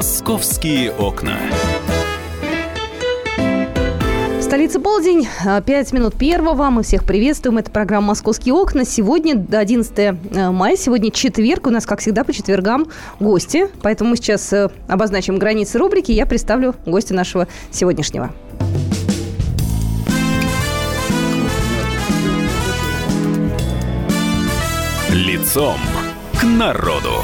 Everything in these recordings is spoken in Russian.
Московские окна. Столица полдень, 5 минут первого. Мы всех приветствуем. Это программа «Московские окна». Сегодня 11 э, мая, сегодня четверг. У нас, как всегда, по четвергам гости. Поэтому мы сейчас э, обозначим границы рубрики. Я представлю гостя нашего сегодняшнего. Лицом к народу.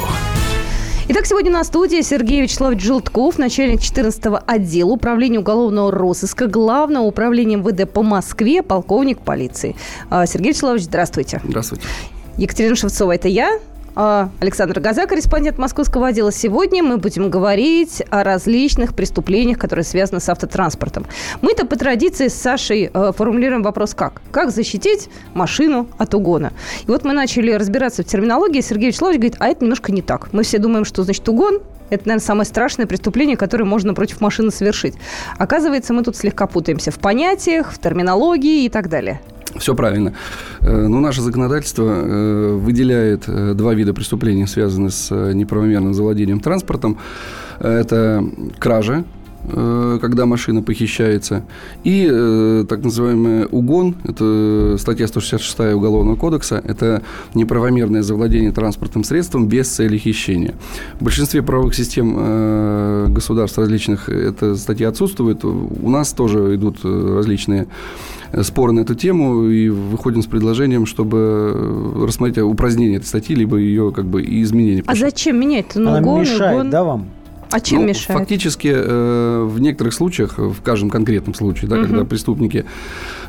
Итак, сегодня на студии Сергей Вячеславович Желтков, начальник 14-го отдела управления уголовного розыска Главного управления МВД по Москве, полковник полиции. А, Сергей Вячеславович, здравствуйте. Здравствуйте. Екатерина Шевцова, это я. А, Александр Газа, корреспондент московского отдела. Сегодня мы будем говорить о различных преступлениях, которые связаны с автотранспортом. Мы-то по традиции с Сашей э, формулируем вопрос как? Как защитить машину от угона? И вот мы начали разбираться в терминологии. Сергей Вячеславович говорит, а это немножко не так. Мы все думаем, что значит угон это, наверное, самое страшное преступление, которое можно против машины совершить. Оказывается, мы тут слегка путаемся в понятиях, в терминологии и так далее. Все правильно. Э, ну, наше законодательство э, выделяет э, два вида преступлений, связанных с неправомерным завладением транспортом. Это кража, когда машина похищается, и так называемый угон, это статья 166 Уголовного кодекса, это неправомерное завладение транспортным средством без цели хищения. В большинстве правовых систем государств различных эта статья отсутствует. У нас тоже идут различные споры на эту тему и выходим с предложением, чтобы рассмотреть упразднение этой статьи, либо ее как бы изменение. А зачем менять? Ну, Она угон, мешает, угон. да, вам? А чем ну, мешает? Фактически, э, в некоторых случаях, в каждом конкретном случае, да, Мгм. когда преступники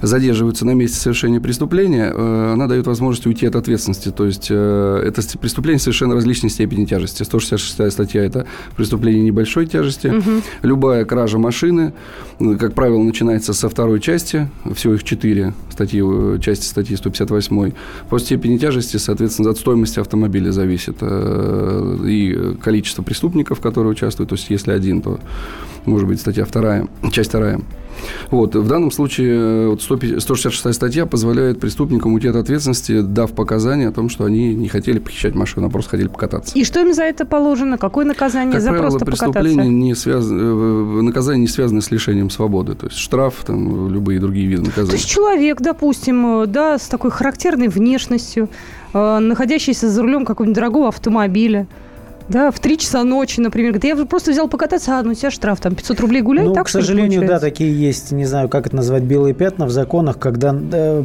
задерживаются на месте совершения преступления, э, она дает возможность уйти от ответственности. То есть, э, это преступление совершенно различной степени тяжести. 166 статья – это преступление небольшой тяжести. Мгм. Любая кража машины, э, как правило, начинается со второй части, всего их четыре статьи, э, части статьи 158. По степени тяжести, соответственно, от стоимости автомобиля зависит э, и количество преступников, которые участвуют. То есть, если один, то может быть статья вторая, часть вторая. Вот. В данном случае э, вот 150 166 статья позволяет преступникам уйти от ответственности, дав показания о том, что они не хотели похищать машину, а просто хотели покататься. И что им за это положено? Какое наказание Как за правило, просто преступления покататься? не связаны, э, наказания не связаны с лишением свободы. То есть штраф, там, любые другие виды То наказания. есть человек, допустим, э, да, с такой характерной внешностью, находящийся за рулем какого-нибудь дорогого автомобиля, да, в 3 часа ночи, например, говорит, я просто взял покататься, а, ну у тебя штраф, там, 500 рублей гуляй, ну, так к сожалению, да, такие есть, не знаю, как это назвать, белые пятна в законах, когда э,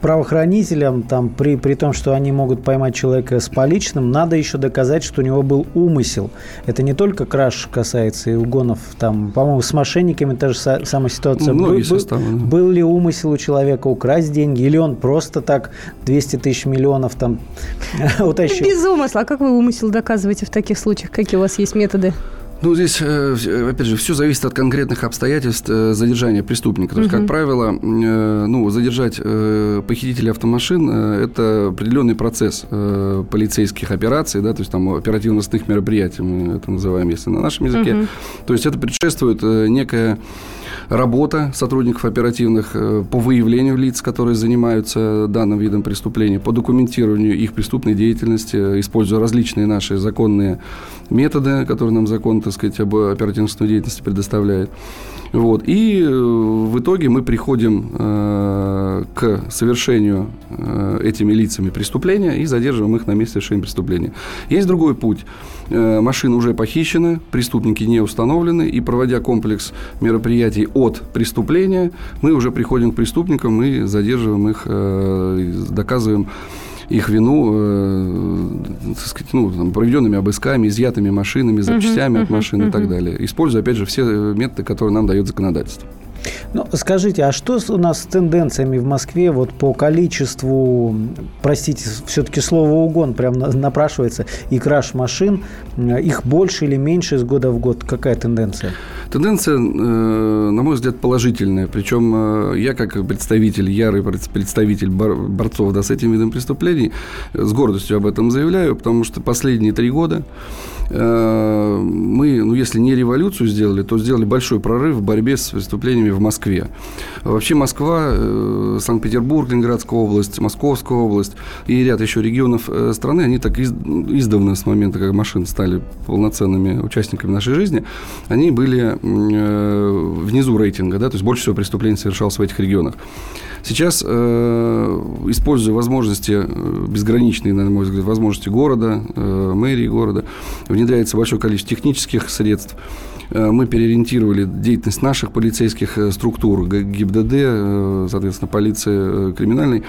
правоохранителям, там, при, при том, что они могут поймать человека с поличным, надо еще доказать, что у него был умысел. Это не только краж касается и угонов, там, по-моему, с мошенниками та же са- самая ситуация. Ну, многие Был- был- составы, да. Был ли умысел у человека украсть деньги, или он просто так 200 тысяч миллионов там утащил? Без умысла. А как вы умысел доказываете в таких случаях? Какие у вас есть методы? Ну, здесь, э, вс- опять же, все зависит от конкретных обстоятельств э, задержания преступника. То есть, как Мгм. правило, э, ну, задержать э, похитителя автомашин э, – это определенный процесс э, полицейских операций, да, то есть там оперативно-розыскных мероприятий, мы это называем, если на нашем языке. Мгм. То есть, это предшествует э, некая работа сотрудников оперативных э, по выявлению лиц, которые занимаются данным видом преступления, по документированию их преступной деятельности, э, используя различные наши законные методы, которые нам закон, так сказать, об оперативной деятельности предоставляет. Вот. И э, в итоге мы приходим э, к совершению э, этими лицами преступления и задерживаем их на месте совершения преступления. Есть другой путь. Э, машины уже похищены, преступники не установлены, и проводя комплекс мероприятий от преступления, мы уже приходим к преступникам и задерживаем их, доказываем их вину, э, так сказать, ну, там, проведенными обысками, изъятыми машинами, запчастями от мгм, машин и так далее. Используя, опять же, все методы, которые нам дает законодательство. Ну, скажите, а что у нас с тенденциями в Москве вот по количеству, простите, все-таки слово угон прям на- напрашивается, и краш машин, э, их больше или меньше из года в год? Какая тенденция? Тенденция, э, на мой взгляд, положительная. Причем э, я, как представитель, ярый пред- представитель бор- борцов да, с этим видом преступлений, с гордостью об этом заявляю, потому что последние три года мы, ну, если не революцию сделали, то сделали большой прорыв в борьбе с преступлениями в Москве. Вообще Москва, э, Санкт-Петербург, Ленинградская область, Московская область и ряд еще регионов э, страны, они так издавна, с момента, как машины стали полноценными участниками нашей жизни, они были внизу рейтинга, да, то есть больше всего преступлений совершалось в этих регионах. Сейчас, используя возможности, безграничные, на мой взгляд, возможности города, мэрии города, внедряется большое количество технических средств. Э, мы переориентировали деятельность наших полицейских э, структур, ГИБДД, э, соответственно, полиции криминальной,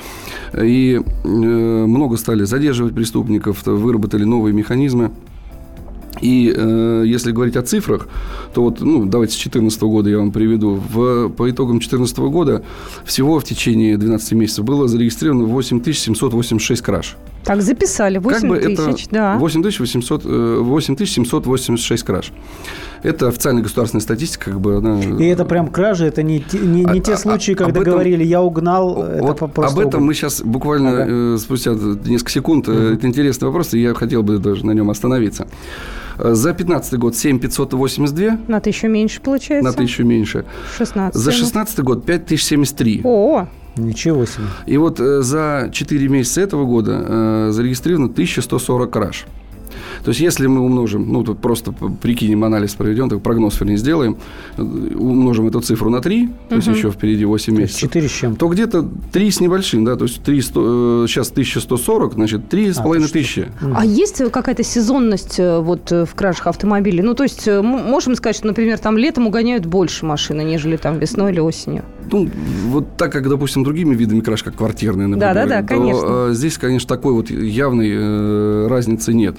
и много стали задерживать преступников, выработали новые механизмы. И э, если говорить о цифрах, то вот, ну, давайте с 2014 года я вам приведу. В, по итогам 2014 года всего в течение 12 месяцев было зарегистрировано 8786 краж. Так, записали. 8 как бы тысяч, это да. 8800, 8786 э, краж. Это официальная государственная статистика, как бы она... И это прям кражи, это не, не, не а, те а, случаи, а, когда этом, говорили, я угнал. Вот это об этом мы сейчас буквально ага. э, спустя несколько секунд. Угу. Это интересный вопрос, и я хотел бы даже на нем остановиться. За 15 год 7582. На тысячу меньше получается. На тысячу меньше. 16. За 16 год 5073. О, Ничего себе. И вот э, за 4 месяца этого года э, зарегистрировано 1140 краж. То есть, если мы умножим, ну, тут просто прикинем, анализ проведем, так прогноз, вернее, сделаем, умножим эту цифру на 3, то есть, еще впереди 8 месяцев. 4 с чем? То где-то 3 с небольшим, да, то есть, 3, 100, сейчас 1140, значит, 3 с а, половиной тысячи. А есть какая-то сезонность э, вот э, в кражах автомобилей? Ну, то есть, э, можем сказать, что, например, там летом угоняют больше машины, нежели там весной или осенью? Ну, вот так как, допустим, другими видами краж, как квартирные, например, да, да, да, конечно. здесь, конечно, такой вот явной разницы нет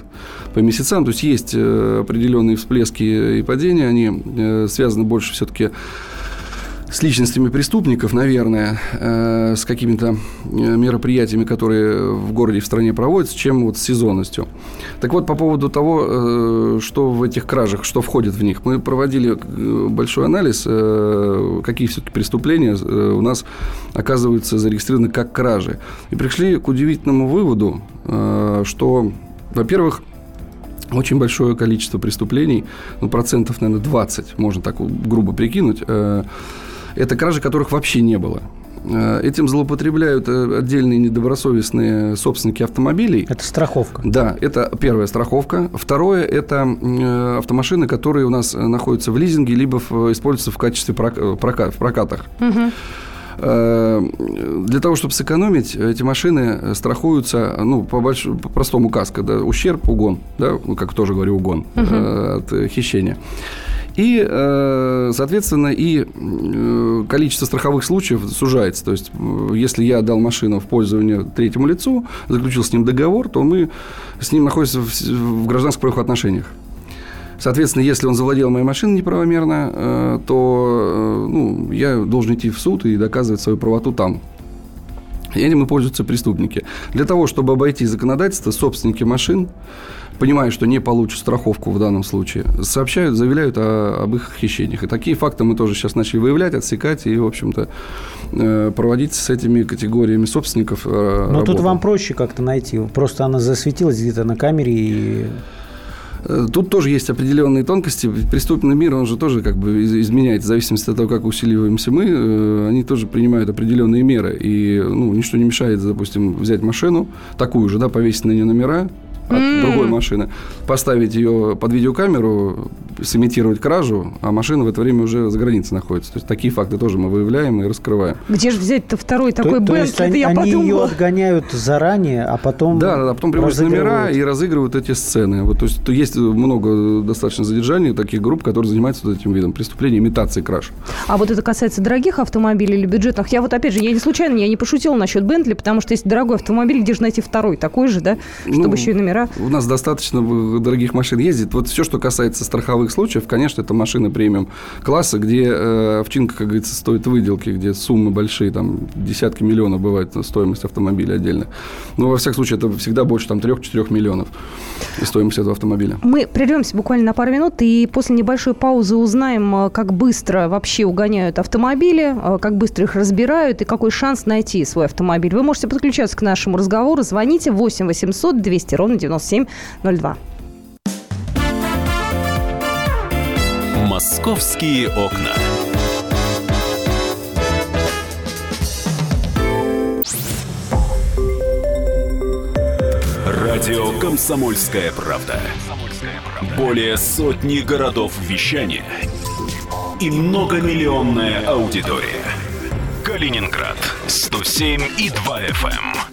по месяцам. То есть есть э, определенные всплески и падения, они э, связаны больше все-таки с личностями преступников, наверное, э, с какими-то мероприятиями, которые в городе и в стране проводятся, чем вот с сезонностью. Так вот, по поводу того, что в этих кражах, что входит в них, мы проводили большой анализ, какие все-таки преступления у нас оказываются зарегистрированы как кражи. И пришли к удивительному выводу, что, во-первых, очень большое количество преступлений, ну, процентов, наверное, 20, можно так грубо прикинуть, э, это кражи, которых вообще не было. Э, этим злоупотребляют э, отдельные недобросовестные собственники автомобилей. Это страховка. Да, это первая страховка. Второе – это автомашины, которые у нас находятся в лизинге, либо используются в качестве прокат, в прокатах. Угу. Э, для того, чтобы сэкономить, эти машины страхуются, ну, по, больш... по простому каско, да, ущерб, угон, да, ну, как тоже говорю, угон угу. от хищения. И, э, соответственно, и количество страховых случаев сужается. То есть, если я дал машину в пользование третьему лицу, заключил с ним договор, то мы с ним находимся в гражданских правовых отношениях. Соответственно, если он завладел моей машиной неправомерно, э, то э, ну, я должен идти в суд и доказывать свою правоту там. И этим и пользуются преступники. Для того, чтобы обойти законодательство, собственники машин, понимая, что не получат страховку в данном случае, сообщают, заявляют о, об их хищениях. И такие факты мы тоже сейчас начали выявлять, отсекать и, в общем-то, э, проводить с этими категориями собственников. Но работу. тут вам проще как-то найти. Просто она засветилась где-то на камере и тут тоже есть определенные тонкости. Преступный мир, он же тоже как бы изменяется в зависимости от того, как усиливаемся мы. Э, они тоже принимают определенные меры. И ну, ничто не мешает, допустим, взять машину, такую же, да, повесить на нее номера, от mm. другой машины, поставить ее под видеокамеру, сымитировать кражу, а машина в это время уже за границей находится. То есть такие факты тоже мы выявляем и раскрываем. Где же взять-то второй такой то, Бентли? То они, они ее отгоняют заранее, а потом Да, да, да потом приводят номера и разыгрывают эти сцены. Вот, то есть то есть много достаточно задержаний таких групп, которые занимаются вот этим видом преступления, имитации краж. А вот это касается дорогих автомобилей или бюджетных. Я вот опять же, я не случайно, я не пошутила насчет Бентли, потому что если дорогой автомобиль, где же найти второй такой же, да, чтобы ну, еще и номера? У нас достаточно дорогих машин ездит. Вот все, что касается страховых случаев, конечно, это машины премиум класса, где э, овчинка, как говорится, стоит выделки, где суммы большие, там десятки миллионов бывает стоимость автомобиля отдельно. Но, во всяком случае, это всегда больше там 3-4 миллионов стоимость этого автомобиля. Мы прервемся буквально на пару минут и после небольшой паузы узнаем, э, как быстро вообще угоняют автомобили, э, как быстро их разбирают и какой шанс найти свой автомобиль. Вы можете подключаться к нашему разговору. Звоните 8 800 200 ровно 9702. Московские окна. Радио Комсомольская правда". Более сотни городов вещания и многомиллионная аудитория. Калининград 107 и 2 FM.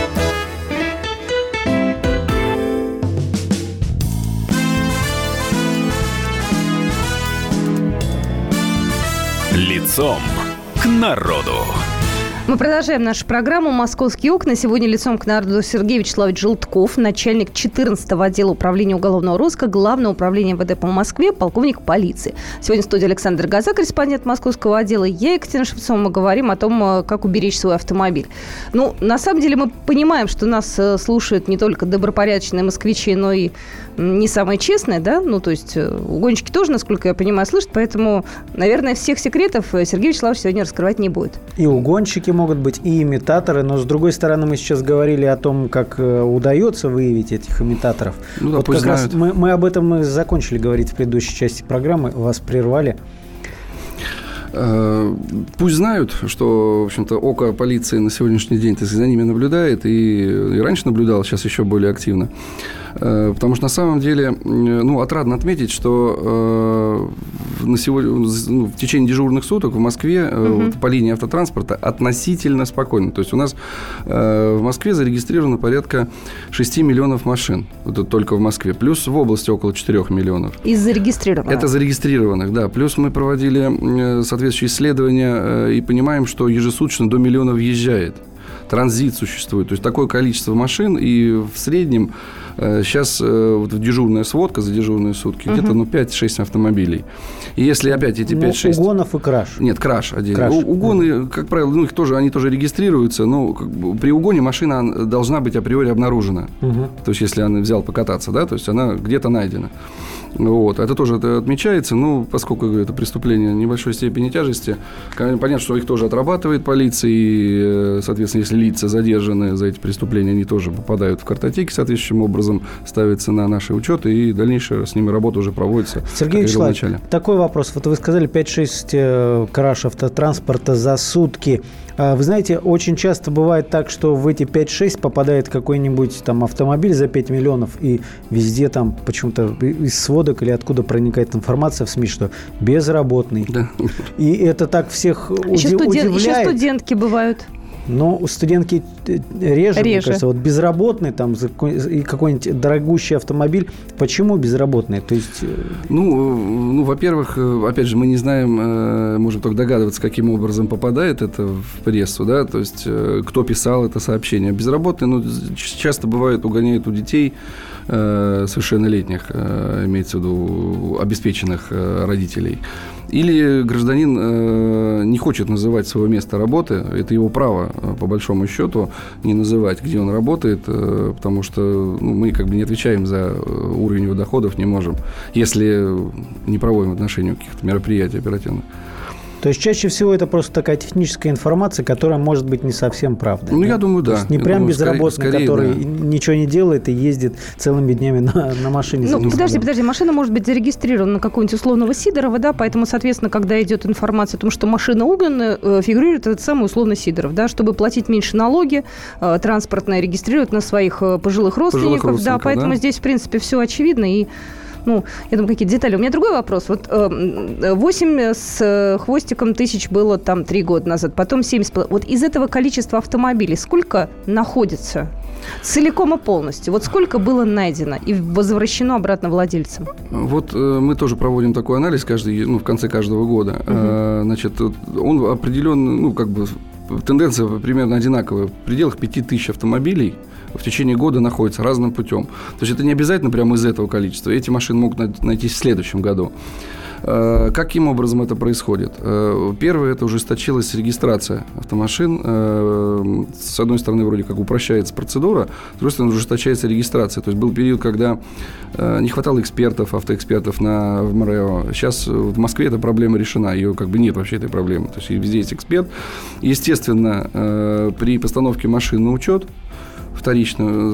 Лицом к народу. Мы продолжаем нашу программу «Московские окна». Сегодня лицом к народу Сергей Вячеславович Желтков, начальник 14-го отдела управления уголовного розыска Главного управления МВД по Москве, полковник полиции. Сегодня в студии Александр Газа, корреспондент московского отдела. Я, Екатерина Шевцова, мы говорим о том, э, как уберечь свой автомобиль. Ну, на самом деле мы понимаем, что нас э, слушают не только добропорядочные москвичи, но и не самые честные, да? Ну, то есть э, угонщики тоже, насколько я понимаю, слышат, поэтому, наверное, всех секретов Сергей Вячеславович сегодня раскрывать не будет. И угонщики могут быть и имитаторы, но с другой стороны мы сейчас говорили о том, как э, удается выявить этих имитаторов. Ну, да, вот как раз мы, мы об этом мы закончили говорить в предыдущей части программы, вас прервали. Э, пусть знают, что, в общем-то, око полиции на сегодняшний день за ними наблюдает, и, и раньше наблюдал, сейчас еще более активно. Э, потому что на самом деле, ну, отрадно отметить, что э, на сегодня, ну, в течение дежурных суток в Москве угу. вот, по линии автотранспорта относительно спокойно. То есть у нас в Москве зарегистрировано порядка 6 миллионов машин. Это только в Москве. Плюс в области около 4 миллионов. Из зарегистрированных? Это зарегистрированных, да. Плюс мы проводили соответствующие исследования и понимаем, что ежесуточно до миллиона въезжает транзит существует. То есть такое количество машин, и в среднем Сейчас э, э, вот дежурная сводка за дежурные сутки, угу. где-то ну, 5-6 автомобилей. И если опять эти 5-6... Ну, угонов и краш. Нет, краш отдельно. Краш. У, угоны, как правило, ну, их тоже, они тоже регистрируются, но как бы, при угоне машина должна быть априори обнаружена. Угу. То есть, если она взял покататься, да, то есть она где-то найдена. Вот. Это тоже это отмечается, ну, поскольку это преступление небольшой степени тяжести, понятно, что их тоже отрабатывает полиция, и, э, соответственно, если лица задержаны за эти преступления, они тоже попадают в картотеки соответствующим образом, ставятся на наши учеты, и дальнейшая с ними работа уже проводится. Сергей Вячеславович, такой вопрос. Вот вы сказали 5-6 э, краш автотранспорта за сутки. А, вы знаете, очень часто бывает так, что в эти 5-6 попадает какой-нибудь там автомобиль за 5 миллионов, и везде там почему-то из сводок или откуда проникает информация в СМИ, что безработный. Да. И это так всех еще удив... студент, удивляет. Еще студентки бывают. Но у студентки э, реже, реже. мне кажется. Вот безработный там и какой-нибудь дорогущий автомобиль. Почему безработный? То есть... Э, ну, ну, во-первых, э, опять же, мы не знаем, можем только догадываться, каким образом попадает это в прессу, да, то есть кто писал это сообщение. Безработный, ну, часто бывает, угоняют у детей совершеннолетних, имеется в виду обеспеченных родителей. Или гражданин э, не хочет называть свое место работы, это его право, э, по большому счету, не называть, где он работает, э, потому что ну, мы как бы не отвечаем за э, уровень его доходов, не можем, если не проводим в отношении каких-то мероприятий оперативных. То есть чаще всего это просто такая техническая информация, которая может быть не совсем правдой. Ну, да? я думаю, да. не я прям думаю, безработный, скорее, который да. ничего не делает и ездит целыми днями на, на машине. Ну, подожди, подожди, машина может быть зарегистрирована на какого-нибудь условного Сидорова, да, поэтому, соответственно, когда идет информация о том, что машина угнана, э, фигурирует этот самый условно Сидоров, да, чтобы платить меньше налоги, э, транспортное регистрировать на своих э, пожилых родственников, пожилых родственников да, поэтому да? здесь, в принципе, все очевидно и ну, я думаю, какие детали. У меня другой вопрос. Вот 8 э, с хвостиком тысяч было там 3 года назад, потом 70. Вот из этого количества автомобилей сколько находится целиком и полностью? Вот сколько было найдено и возвращено обратно владельцам? Вот э, мы тоже проводим такой анализ каждый, ну, в конце каждого года. Угу. Значит, он определен, ну, как бы тенденция примерно одинаковая. В пределах 5000 автомобилей – в течение года находятся разным путем. То есть это не обязательно прямо из этого количества. Эти машины могут найтись в следующем году. Э, каким образом это происходит? Э, первое, это ужесточилась регистрация автомашин. Э, с одной стороны, вроде как упрощается процедура, с другой стороны, ужесточается регистрация. То есть был период, когда не хватало экспертов, автоэкспертов на, в МРЭО. Сейчас в Москве эта проблема решена, ее как бы нет вообще этой проблемы. То есть везде есть эксперт. Естественно, при постановке машин на учет вторично,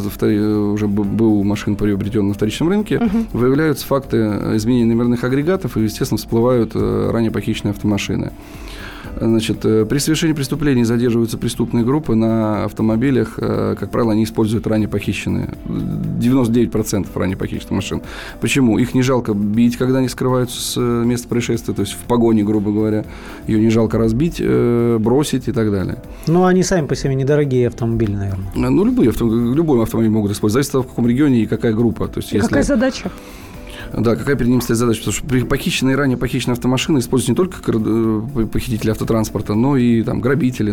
уже был машин приобретен на вторичном рынке, угу. выявляются факты изменения номерных агрегатов и, естественно, всплывают э, ранее похищенные автомашины. Значит, э, при совершении преступлений задерживаются преступные группы на автомобилях. Э, как правило, они используют ранее похищенные. 99% ранее похищенных машин. Почему? Их не жалко бить, когда они скрываются с э, места происшествия, то есть в погоне, грубо говоря. Ее не жалко разбить, бросить и так далее. Ну, они сами по себе недорогие автомобили, наверное. Ну, любые, любой автомобиль могут использовать. Зависит от в каком регионе и какая группа. То есть, и если... Какая задача? Да, какая перед ним стоит задача? Потому что при похищенной ранее похищенной автомашины используются не только э, похитители автотранспорта, но и там грабители,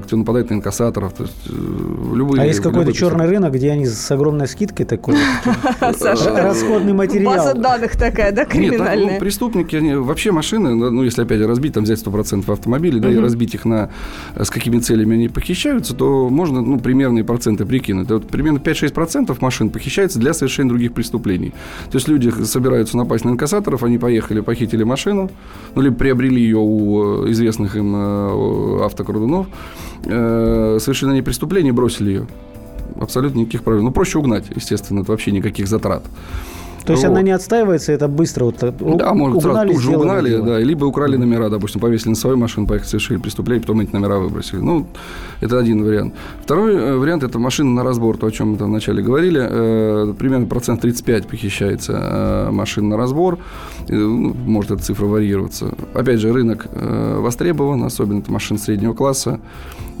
кто нападает на инкассаторов. То есть, э, любые, а есть какой-то черный рынок, где они с огромной скидкой такой расходный материал. База данных такая, да, криминальная? Нет, преступники, они вообще машины, ну, если опять разбить, там взять 100% автомобилей, да, и разбить их на с какими целями они похищаются, то можно, ну, примерные проценты прикинуть. Вот примерно 5-6% машин похищается для совершения других преступлений. То есть люди собираются напасть на инкассаторов, они поехали, похитили машину, ну, либо приобрели ее у э, известных им э, автокрадунов, э, совершили ней преступление, бросили ее. Абсолютно никаких проблем. Ну, проще угнать, естественно, это вообще никаких затрат. То есть вот. она не отстаивается, это быстро вот Да, может, угнали, сразу тут же угнали, дело. да, либо украли номера, допустим, повесили на свою машину, поехали, совершили преступление, потом эти номера выбросили. Ну, это один вариант. Второй э, вариант – это машина на разбор, то, о чем мы там вначале говорили. Э, примерно процент 35 похищается э, машин на разбор. Ну, может, эта цифра варьироваться. Опять же, рынок востребован, особенно это машин среднего класса.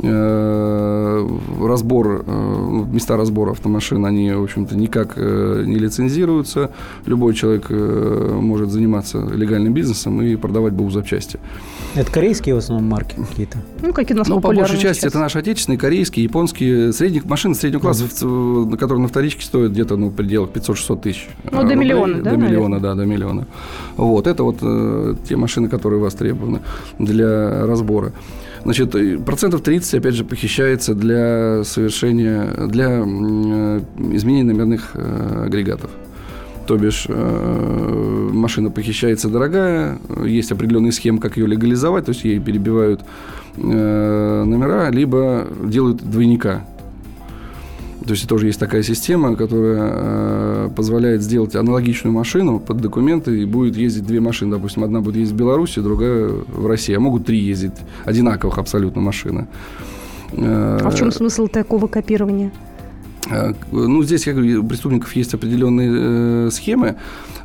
Разбор, места разбора автомашин, они, в общем-то, никак не лицензируются любой человек э, может заниматься легальным бизнесом и продавать БУ запчасти. Это корейские в основном марки какие-то? Ну, какие у нас Ну, по большей части сейчас. это наши отечественные, корейские, японские, средних машин среднего класса, mm-hmm. которые на вторичке стоят где-то ну, в пределах 500-600 тысяч Ну, рублей. до миллиона, да? До наверное? миллиона, да, до миллиона. Вот, это вот э, те машины, которые востребованы для разбора. Значит, процентов 30, опять же, похищается для совершения, для э, изменения номерных э, агрегатов. То бишь э, машина похищается дорогая, есть определенные схемы, как ее легализовать, то есть ей перебивают номера, либо делают двойника. То есть тоже есть такая система, которая э, позволяет сделать аналогичную машину под документы, и будет ездить две машины. Допустим, одна будет ездить в Беларуси, другая в России. А могут три ездить одинаковых абсолютно машины. А в чем смысл такого копирования? Э, ну, здесь, говорю, у преступников есть определенные э, схемы.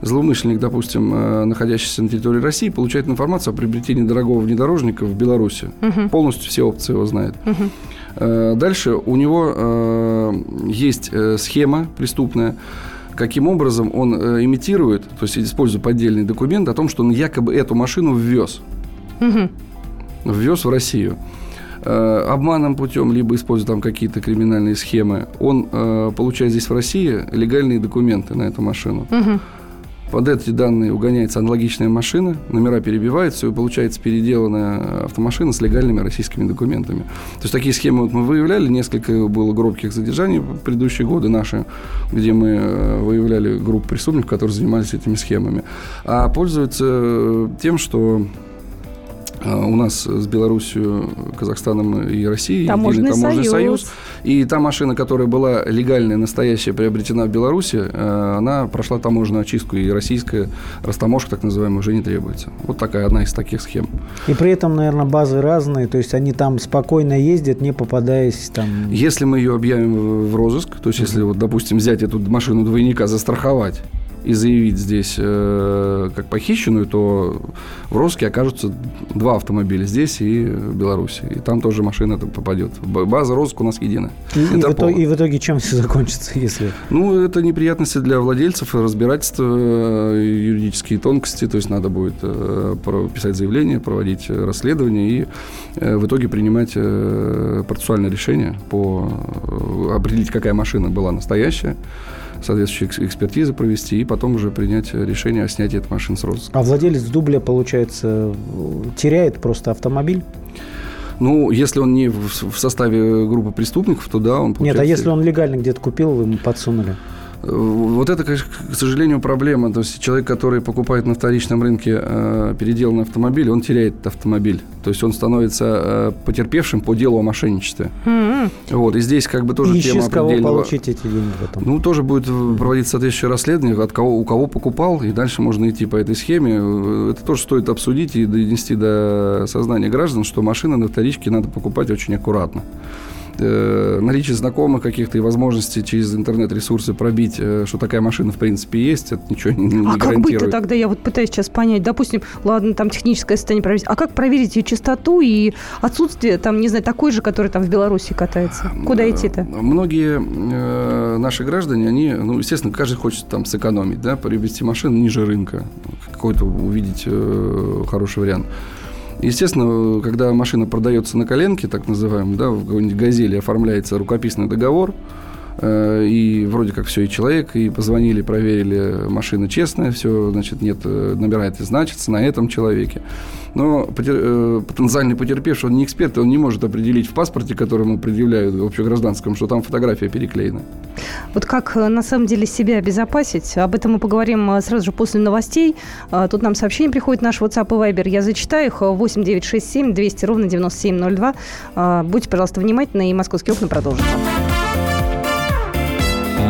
Злоумышленник, допустим, э, находящийся на территории России, получает информацию о приобретении дорогого внедорожника в Беларуси. Угу. Полностью все опции его знает. Угу. Э, дальше у него э, есть э, схема преступная, каким образом он имитирует, то есть используя поддельный документ о том, что он якобы эту машину ввез. Угу. Ввез в Россию. Обманным путем, либо используя там какие-то криминальные схемы, он э, получает здесь в России легальные документы на эту машину. Угу. Под эти данные угоняется аналогичная машина, номера перебиваются, и получается переделанная автомашина с легальными российскими документами. То есть такие схемы вот мы выявляли, несколько было громких задержаний в предыдущие годы наши, где мы э, выявляли группу преступников, которые занимались этими схемами. А пользуются тем, что у нас с Беларусью, Казахстаном и Россией таможенный, таможенный союз. союз. И та машина, которая была легальная, настоящая, приобретена в Беларуси, э, она прошла таможенную очистку, и российская растаможка, так называемая, уже не требуется. Вот такая одна из таких схем. И при этом, наверное, базы разные, то есть они там спокойно ездят, не попадаясь там... Если мы ее объявим в розыск, то есть если, вот, допустим, взять эту машину двойника, застраховать, и заявить здесь э, как похищенную, то в розыске окажутся два автомобиля здесь и в Беларуси. И там тоже машина попадет. База розыска у нас единая. И, и, в итоге, и в итоге чем все закончится, если... Ну, это неприятности для владельцев, разбирательства, э, юридические тонкости. То есть надо будет э, писать заявление, проводить расследование и э, в итоге принимать процессуальное решение по определить, какая машина была настоящая соответствующие экспертизы провести и потом уже принять решение о снятии этой машины с розыска. А владелец дубля, получается, теряет просто автомобиль? Ну, если он не в составе группы преступников, то да, он получается... Нет, а если он легально где-то купил, вы ему подсунули? Вот это, к сожалению, проблема. То есть человек, который покупает на вторичном рынке э, переделанный автомобиль, он теряет этот автомобиль. То есть он становится э, потерпевшим по делу о мошенничестве. Mm-hmm. Вот. И здесь как бы тоже и тема с кого получить эти деньги потом? Ну, тоже будет проводиться соответствующее расследование, от кого, у кого покупал, и дальше можно идти по этой схеме. Это тоже стоит обсудить и донести до сознания граждан, что машины на вторичке надо покупать очень аккуратно э, наличие знакомых каких-то и возможности через интернет-ресурсы пробить, э, что такая машина в принципе есть, это ничего не, не а как быть-то тогда? Я вот пытаюсь сейчас понять. Допустим, ладно, там техническое состояние проверить. А как проверить ее чистоту и отсутствие, там, не знаю, такой же, который там в Беларуси катается? Куда э, идти-то? Многие э, наши граждане, они, ну, естественно, каждый хочет там сэкономить, да, приобрести машину ниже рынка, какой-то увидеть э, хороший вариант. Естественно, когда машина продается на коленке, так называемый, да, в какой-нибудь «Газели» оформляется рукописный договор, и вроде как все, и человек, и позвонили, проверили, машина честная, все, значит, нет, э, набирает и значится на этом человеке. Но потер, э, потенциальный потерпевший, он не эксперт, он не может определить в паспорте, который ему предъявляют в общегражданском, что там фотография переклеена. Вот как э, на самом деле себя обезопасить, об этом мы поговорим э, сразу же после новостей. Тут нам сообщение приходит, наш WhatsApp и Viber, я зачитаю их, 8967 200 ровно 9702. А, будьте, пожалуйста, внимательны, и «Московские окна» продолжатся.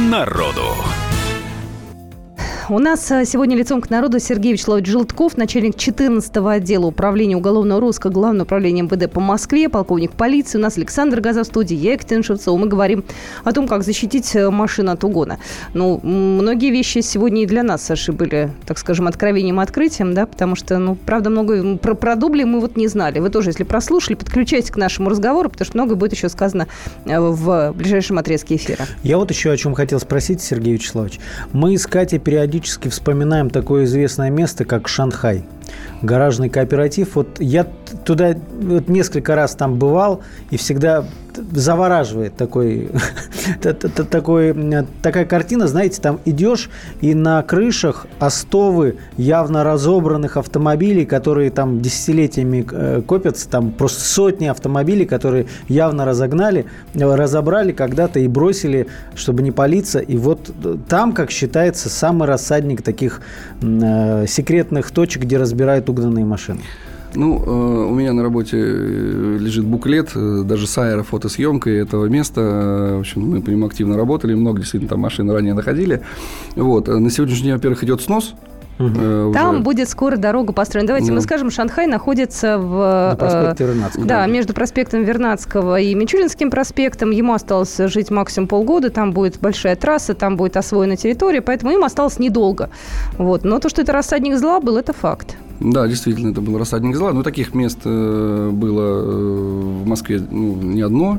народу. У нас э, сегодня лицом к народу Сергей Вячеславович Желтков, начальник 14-го отдела управления уголовного розыска Главного управления МВД по Москве, полковник полиции. У нас Александр Газа в студии, я Екатерина Шевцова. Мы говорим о том, как защитить э, машину от угона. Ну, многие вещи сегодня и для нас, Саши, были, так скажем, откровением открытием, да, потому что, ну, правда, много про, про дубли мы вот не знали. Вы тоже, если прослушали, подключайтесь к нашему разговору, потому что много будет еще сказано э, в ближайшем отрезке эфира. Я вот еще о чем хотел спросить, Сергей Вячеславович. Мы с Катей периодически периодически вспоминаем такое известное место, как Шанхай гаражный кооператив. Вот я туда вот несколько раз там бывал и всегда завораживает такой, такой, такая картина, знаете, там идешь и на крышах остовы явно разобранных автомобилей, которые там десятилетиями э, копятся, там просто сотни автомобилей, которые явно разогнали, разобрали когда-то и бросили, чтобы не палиться. И вот там, как считается, самый рассадник таких э, секретных точек, где разбирают угнанные машины. Ну, э, у меня на работе э, лежит буклет, э, даже с аэрофотосъемкой этого места. В общем, мы по нему активно работали, много действительно там машин ранее находили. Вот. На сегодняшний день, во-первых, идет снос Угу. Там уже... будет скоро дорога построена. Давайте ну. мы скажем, Шанхай находится в... На проспекте Вернадского. Да, между проспектом Вернадского и Мичуринским проспектом. Ему осталось жить максимум полгода. Там будет большая трасса, там будет освоена территория, поэтому им осталось недолго. Вот. Но то, что это рассадник зла был, это факт. Да, действительно, это был рассадник зла. Но таких мест э, было э, в Москве ну, не одно.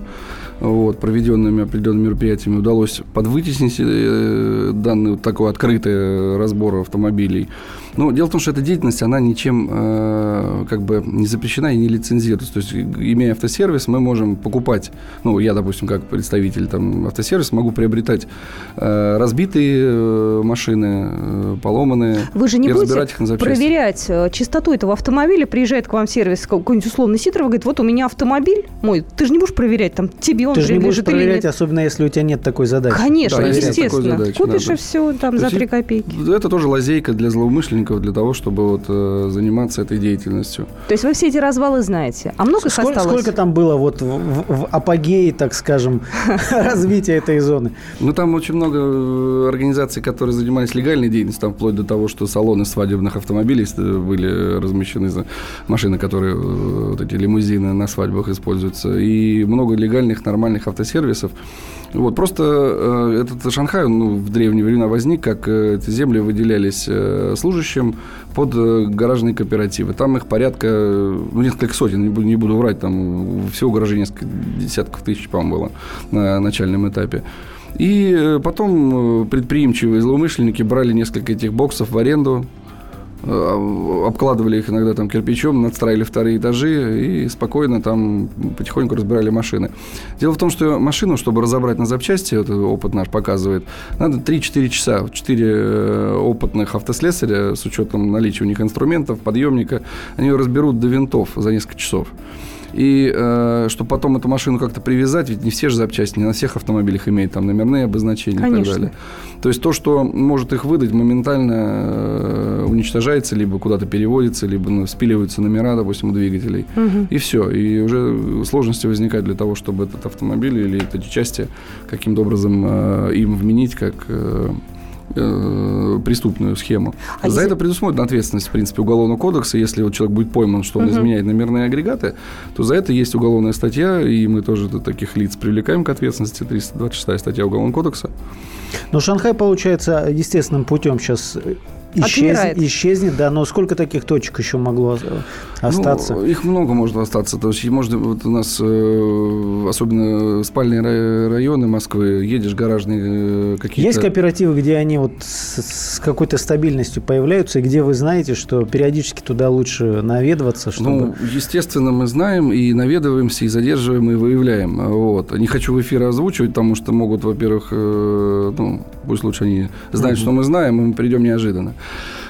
Вот, проведенными определенными мероприятиями удалось подвытеснить э, данный вот такой открытый разбор автомобилей. Но дело в том, что эта деятельность, она ничем э, как бы не запрещена и не лицензируется. То есть, имея автосервис, мы можем покупать, ну, я, допустим, как представитель там, автосервиса, могу приобретать э, разбитые э, машины, э, поломанные. Вы же не будете проверять э, чистоту этого автомобиля, приезжает к вам сервис какой-нибудь условный Сидоров, говорит, вот у меня автомобиль мой, ты же не будешь проверять, там тебе он Ты же не будешь или проверять, особенно если у тебя нет такой задачи. Конечно, Да, естественно. задачи, Купишь надо. и все, там То за 3 копейки. Это тоже лазейка для злоумышленников, для того, чтобы вот, э, заниматься этой деятельностью. То есть вы все эти развалы знаете. А много их Сколько, осталось? сколько там было вот в, в- в апогее, так скажем, развития этой зоны? Ну, там очень много э, организаций, которые занимались легальной деятельностью, там вплоть до того, что салоны свадебных автомобилей э, были размещены, за машины, которые, э, вот эти лимузины на свадьбах используются, и много легальных, нормальных автосервисов. Вот, просто э, этот Шанхай, ну, в древние времена возник, как э, эти земли выделялись э, служащим под э, гаражные кооперативы. Там их порядка, э, ну, несколько сотен, не буду, не буду врать, там всего гаражей несколько десятков тысяч, по-моему, было на начальном этапе. И э, потом э, предприимчивые злоумышленники брали несколько этих боксов в аренду, обкладывали их иногда там кирпичом, надстраивали вторые этажи и спокойно там потихоньку разбирали машины. Дело в том, что машину, чтобы разобрать на запчасти, вот опыт наш показывает, надо 3-4 часа. 4 опытных автослесаря с учетом наличия у них инструментов, подъемника, они ее разберут до винтов за несколько часов. И э, чтобы потом эту машину как-то привязать, ведь не все же запчасти, не на всех автомобилях имеют там номерные обозначения и Конечно. так далее. То есть то, что может их выдать, моментально э, уничтожается, либо куда-то переводится, либо ну, спиливаются номера, допустим, у двигателей. И все. И уже сложности возникают для того, чтобы этот автомобиль или эти части каким-то образом э, им вменить как э, э, преступную схему. А За если- это предусмотрена ответственность, в принципе, Уголовного кодекса. Если вот человек будет пойман, что он изменяет номерные агрегаты, то за это есть уголовная статья, и мы тоже таких лиц привлекаем к ответственности. 326 статья Уголовного кодекса. Но Шанхай, получается, естественным путем сейчас Отмирает. исчезнет, да, но сколько таких точек еще могло э, остаться? Ну, их много может остаться. То есть, можно, вот у нас, э, особенно спальные ра- районы Москвы, едешь гаражные э, какие-то... Есть кооперативы, где они вот с, с какой-то стабильностью появляются, и где вы знаете, что периодически туда лучше наведываться, чтобы... Ну, естественно, мы знаем и наведываемся, и задерживаем, и выявляем. Вот. Не хочу в эфир озвучивать, потому что могут, во-первых, ну, пусть лучше они знают, что мы знаем, и мы придем неожиданно.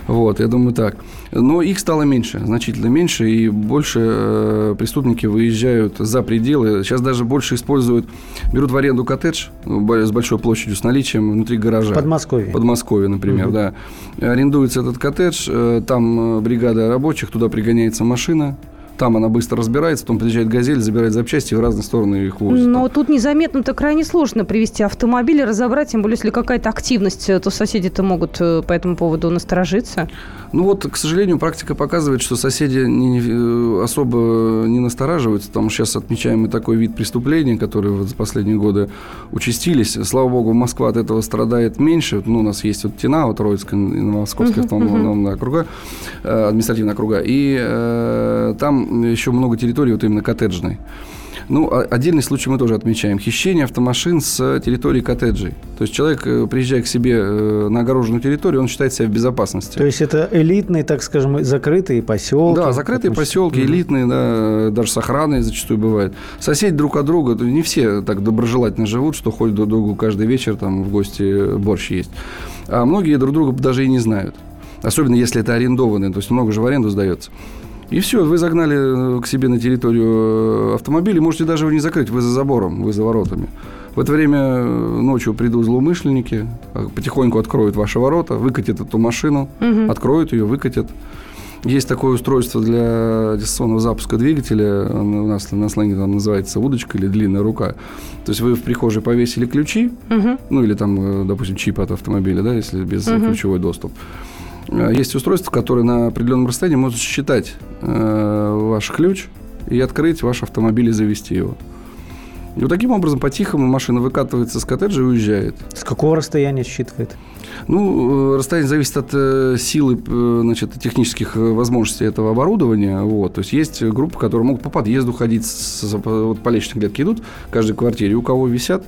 Вот, я думаю, так. Но их стало меньше, значительно меньше, и больше э, преступники выезжают за пределы. Сейчас даже больше используют, берут в аренду коттедж с большой площадью, с наличием внутри гаража. Подмосковье. Подмосковье, например, Мгм. да. Арендуется этот коттедж, э, там э, бригада рабочих, туда пригоняется машина, там она быстро разбирается, потом приезжает «Газель», забирает запчасти и в разные стороны их увозит. Но тут незаметно-то крайне сложно привести автомобиль и разобрать, тем более, если какая-то активность, э, то соседи-то могут э, по этому поводу насторожиться. Ну вот, к сожалению, практика показывает, что соседи не- э, особо не настораживаются. Там сейчас отмечаем и такой вид преступлений, которые вот за последние годы участились. Слава богу, Москва от этого страдает меньше. Ну, у нас есть вот ТИНА, вот Троицкая Московская автономная округа, э, административная округа. И э, там еще много территорий вот именно коттеджной. Ну, а- отдельный случай мы тоже отмечаем. Хищение автомашин с территории коттеджей. То есть человек, э, приезжая к себе э, на огороженную территорию, он считает себя в безопасности. То есть это элитные, так скажем, закрытые поселки. Да, закрытые поселки, элитные, да, даже с охраной зачастую бывает. Соседи друг от друга, не все так доброжелательно живут, что ходят друг к другу каждый вечер там в гости борщ есть. А многие друг друга даже и не знают. Особенно если это арендованные, то есть много же в аренду сдается. И все, вы загнали э, к себе на территорию э, автомобиль, и можете даже его не закрыть, вы за забором, вы за воротами. В это время э, ночью придут злоумышленники, э, потихоньку откроют ваши ворота, выкатят эту машину, откроют ее, выкатят. Есть такое устройство для дистанционного запуска двигателя. У нас на сленге там называется удочка или длинная рука. То есть вы в прихожей повесили ключи, ну или там, допустим, чип от автомобиля, да, если без э, ключевой доступ. Э, Есть устройство, которое на определенном расстоянии может считать э, ваш ключ и открыть ваш автомобиль и завести его. И вот таким образом по-тихому машина выкатывается с коттеджа и уезжает. С какого расстояния считывает? Ну, э, расстояние зависит от силы, значит, технических возможностей этого оборудования. Вот. То есть есть группы, которые могут по подъезду ходить, с- вот по лестничной клетке идут, в каждой квартире у кого висят,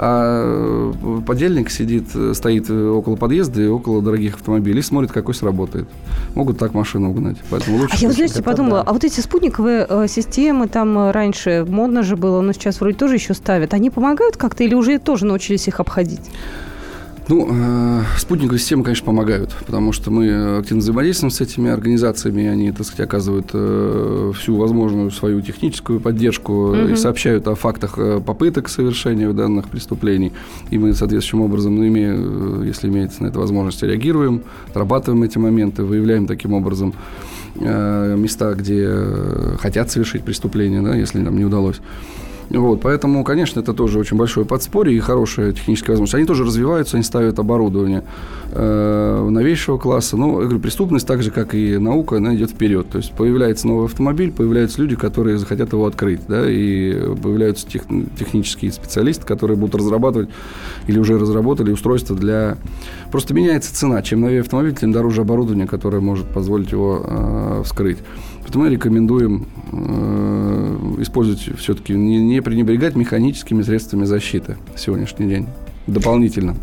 а э, подельник сидит, э, стоит э, около подъезда и около дорогих автомобилей смотрит, какой сработает. Могут так машину угнать. Поэтому лучше... А я, знаете, подумала, да. а вот эти спутниковые системы там раньше модно же было, но сейчас вроде тоже еще ставят. Они помогают как-то или уже тоже научились их обходить? Ну, э, спутниковые системы, конечно, помогают, потому что мы активно взаимодействуем с этими организациями, они, так сказать, оказывают э, всю возможную свою техническую поддержку угу. и сообщают о фактах э, попыток совершения данных преступлений. И мы соответствующим образом, ну, имея, э, если имеется на это возможность, реагируем, отрабатываем эти моменты, выявляем таким образом э, места, где хотят совершить преступление, да, если нам не удалось. Вот, поэтому, конечно, это тоже очень большое подспорье и хорошая техническая возможность. Они тоже развиваются, они ставят оборудование э, новейшего класса. Но, я говорю, преступность, так же, как и наука, она идет вперед. То есть появляется новый автомобиль, появляются люди, которые захотят его открыть, да, и появляются тех, технические специалисты, которые будут разрабатывать или уже разработали устройства для... Просто меняется цена. Чем новее автомобиль, тем дороже оборудование, которое может позволить его э, вскрыть. Поэтому мы рекомендуем э, использовать все-таки, не, не пренебрегать механическими средствами защиты в сегодняшний день дополнительно.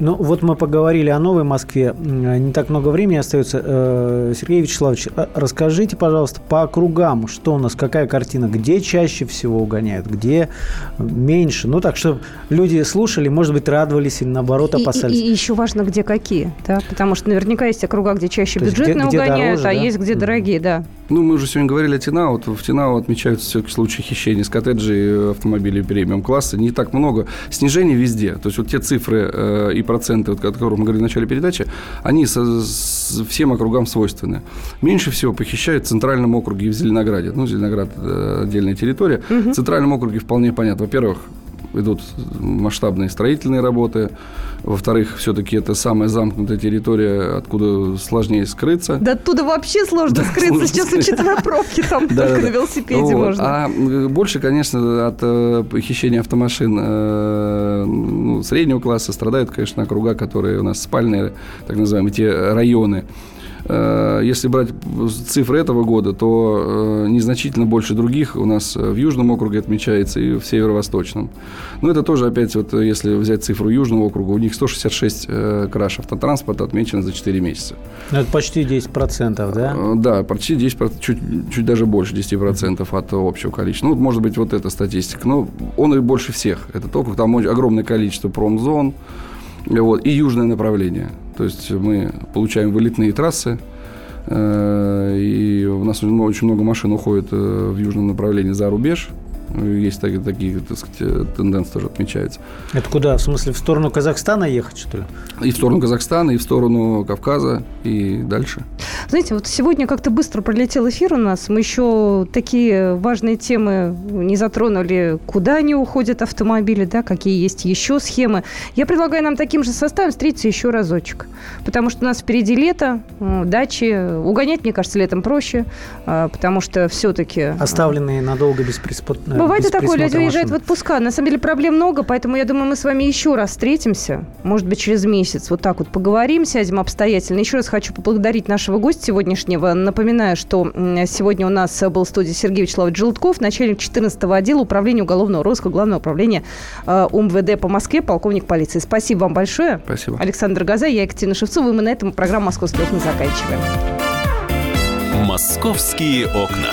Ну, вот мы поговорили о Новой Москве. Не так много времени остается. Э, Сергей Вячеславович, э, расскажите, пожалуйста, по округам, что у нас, какая картина, где чаще всего угоняют, где меньше. Ну, так, чтобы люди слушали, может быть, радовались или, наоборот, опасались. И, и, и еще важно, где какие, да? Потому что наверняка есть округа, где чаще бюджетные где, угоняют, дороже, а да? есть, где дорогие, да. Ну, мы уже сегодня говорили о Тинау. Вот в Тинау отмечаются все-таки случаи хищения с коттеджей автомобилей премиум-класса. Не так много. Снижение везде. То есть вот те цифры э, и проценты, вот, о которых мы говорили в начале передачи, они со, с, всем округам свойственны. Меньше всего похищают в Центральном округе и в Зеленограде. Ну, Зеленоград э, – отдельная территория. Угу. В Центральном округе вполне понятно. Во-первых, идут масштабные строительные работы. Во-вторых, все-таки это самая замкнутая территория, откуда сложнее скрыться. Да оттуда вообще сложно скрыться. Сейчас, учитывая пробки, там только на велосипеде можно. А больше, конечно, от э, похищения автомашин э, ну, среднего класса страдают, конечно, округа, которые у нас спальные, так называемые, те районы, если брать цифры этого года, то э, незначительно больше других у нас в Южном округе отмечается и в Северо-Восточном. Но это тоже, опять, вот если взять цифру Южного округа, у них 166 э, краж автотранспорта отмечено за 4 месяца. Ну, это почти 10%, да? Да, почти 10%, чуть, чуть даже больше 10% от общего количества. Ну, может быть, вот эта статистика. Но он и больше всех. Этот округ, там огромное количество промзон, вот, и южное направление. То есть мы получаем вылетные трассы, э, и у нас очень много машин уходит э, в южном направлении за рубеж. Есть такие, такие так сказать, тенденции тоже отмечаются. Это куда? В смысле, в сторону Казахстана ехать, что ли? И в сторону Казахстана, и в сторону Кавказа, и дальше. Знаете, вот сегодня как-то быстро пролетел эфир у нас. Мы еще такие важные темы не затронули. Куда они уходят, автомобили, да, какие есть еще схемы. Я предлагаю нам таким же составом встретиться еще разочек. Потому что у нас впереди лето, э, дачи. Угонять, мне кажется, летом проще, э, потому что все-таки... Э, Оставленные надолго без присмотра Бывает и такое, люди уезжают в отпуска. На самом деле проблем много, поэтому я думаю, мы с вами еще раз встретимся. Может быть, через месяц. Вот так вот поговорим, сядем обстоятельно. Еще раз хочу поблагодарить нашего гостя сегодняшнего. Напоминаю, что сегодня у нас был в студии Сергей Вячеславович Желтков, начальник 14-го отдела управления уголовного розыска Главного управления э, УМВД по Москве, полковник полиции. Спасибо вам большое. Спасибо. Александр Газа, я Екатерина Шевцова. И мы на этом программу «Московские окна» заканчиваем. «Московские окна».